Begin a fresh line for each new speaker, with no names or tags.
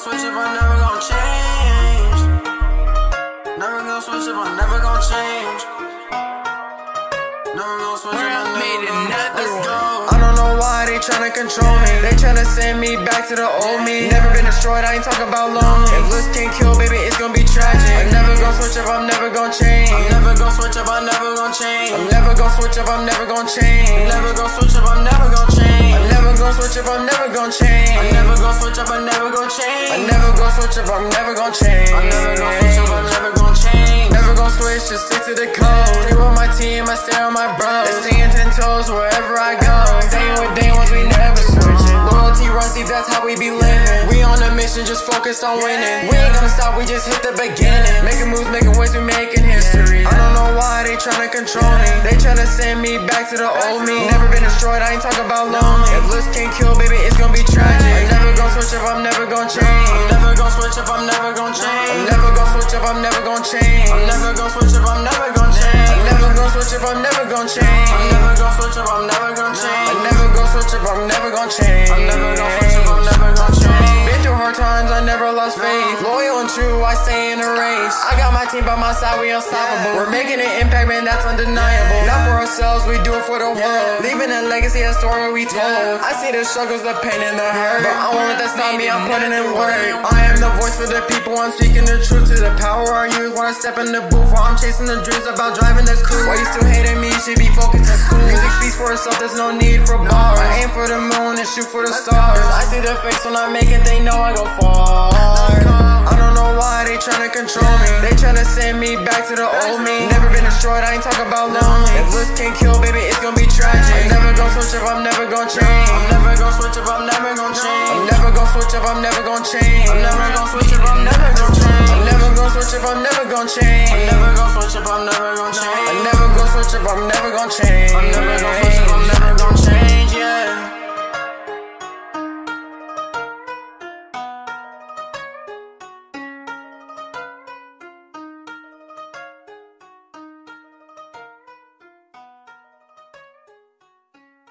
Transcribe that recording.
gon' switch up, I'm never gon' change. Never gon' switch up, I'm never gon' change. Never gon' switch up,
I don't know why they tryna control me. They tryna send me back to the old me. Never been destroyed, I ain't talking about lonely. If looks can't kill, baby, it's gonna be tragic. I'm never gon' switch up, I'm never gon' change. I'm
never gon' switch up, I never
never gonna switch up, I'm never gonna change. I'm never
gonna switch up, I'm never gonna change.
I'm never gonna switch up, I'm never gonna change. I'm never
gonna switch up, I'm never gonna change.
I'm never gonna switch up, I'm never gonna change. I'm never gonna switch up, I'm
never gonna change.
Never gonna switch, just stick to the code. Stay with my team, I stay on my bros. Staying ten toes wherever I go. Staying with day ones, we never switching. Loyalty runs deep, that's how we be living. We on a mission, just focused on winning. We ain't gonna stop, we just hit the beginning. Making moves, making waves, we making history. I don't know they tryna control me. They tryna send me back to the old me. Never been destroyed, I ain't talking about lonely. If looks can't kill, baby, it's gonna be tragic. I'm never gonna switch up, I'm never gonna change. I'm never
gonna switch up, I'm never gonna
change. I'm never gonna switch up, I'm never gonna change. I'm never
gonna switch up, I'm never gonna change.
I'm never gonna switch up, I'm never gonna change. I'm never
gonna switch up, I'm never gonna
change. I'm never gonna switch up, I'm never gonna change. I'm never gonna switch up, I'm never
gonna change.
Been through hard times, I never lost faith. Loyal true, I stay in the race. I got my team by my side, we unstoppable. We're making an impact, man, that's undeniable. Not for ourselves, we do it for the world. Leaving a legacy, a story we told. I see the struggles, the pain, and the hurt. But I won't let that stop me, I'm putting in work. I am the voice for the people, I'm speaking the truth to the power I use. When I step in the booth, while I'm chasing the dreams about driving this coupe. Why you still hating me? You should be focused on school. Music speaks for itself, there's no need for bars. I aim for the moon and shoot for the stars. I see the face when I make it, they know I go far. I don't trying to control me. They trying to send me back to the old me. Never been destroyed, I ain't talking about lonely. If looks can kill, baby, it's gonna be tragic. I'm never gonna switch up, I'm never gonna change. I'm never
gonna switch up, I'm never gonna change.
I'm never gonna switch up, I'm never gonna change. I'm never gonna switch up, I'm never gonna change. I'm never gonna switch up, I'm never gonna change. I'm never
gonna switch up, I'm never gonna
change. I'm never gonna switch up, I'm never gonna change. I'm never gonna switch up, I'm never
gonna change.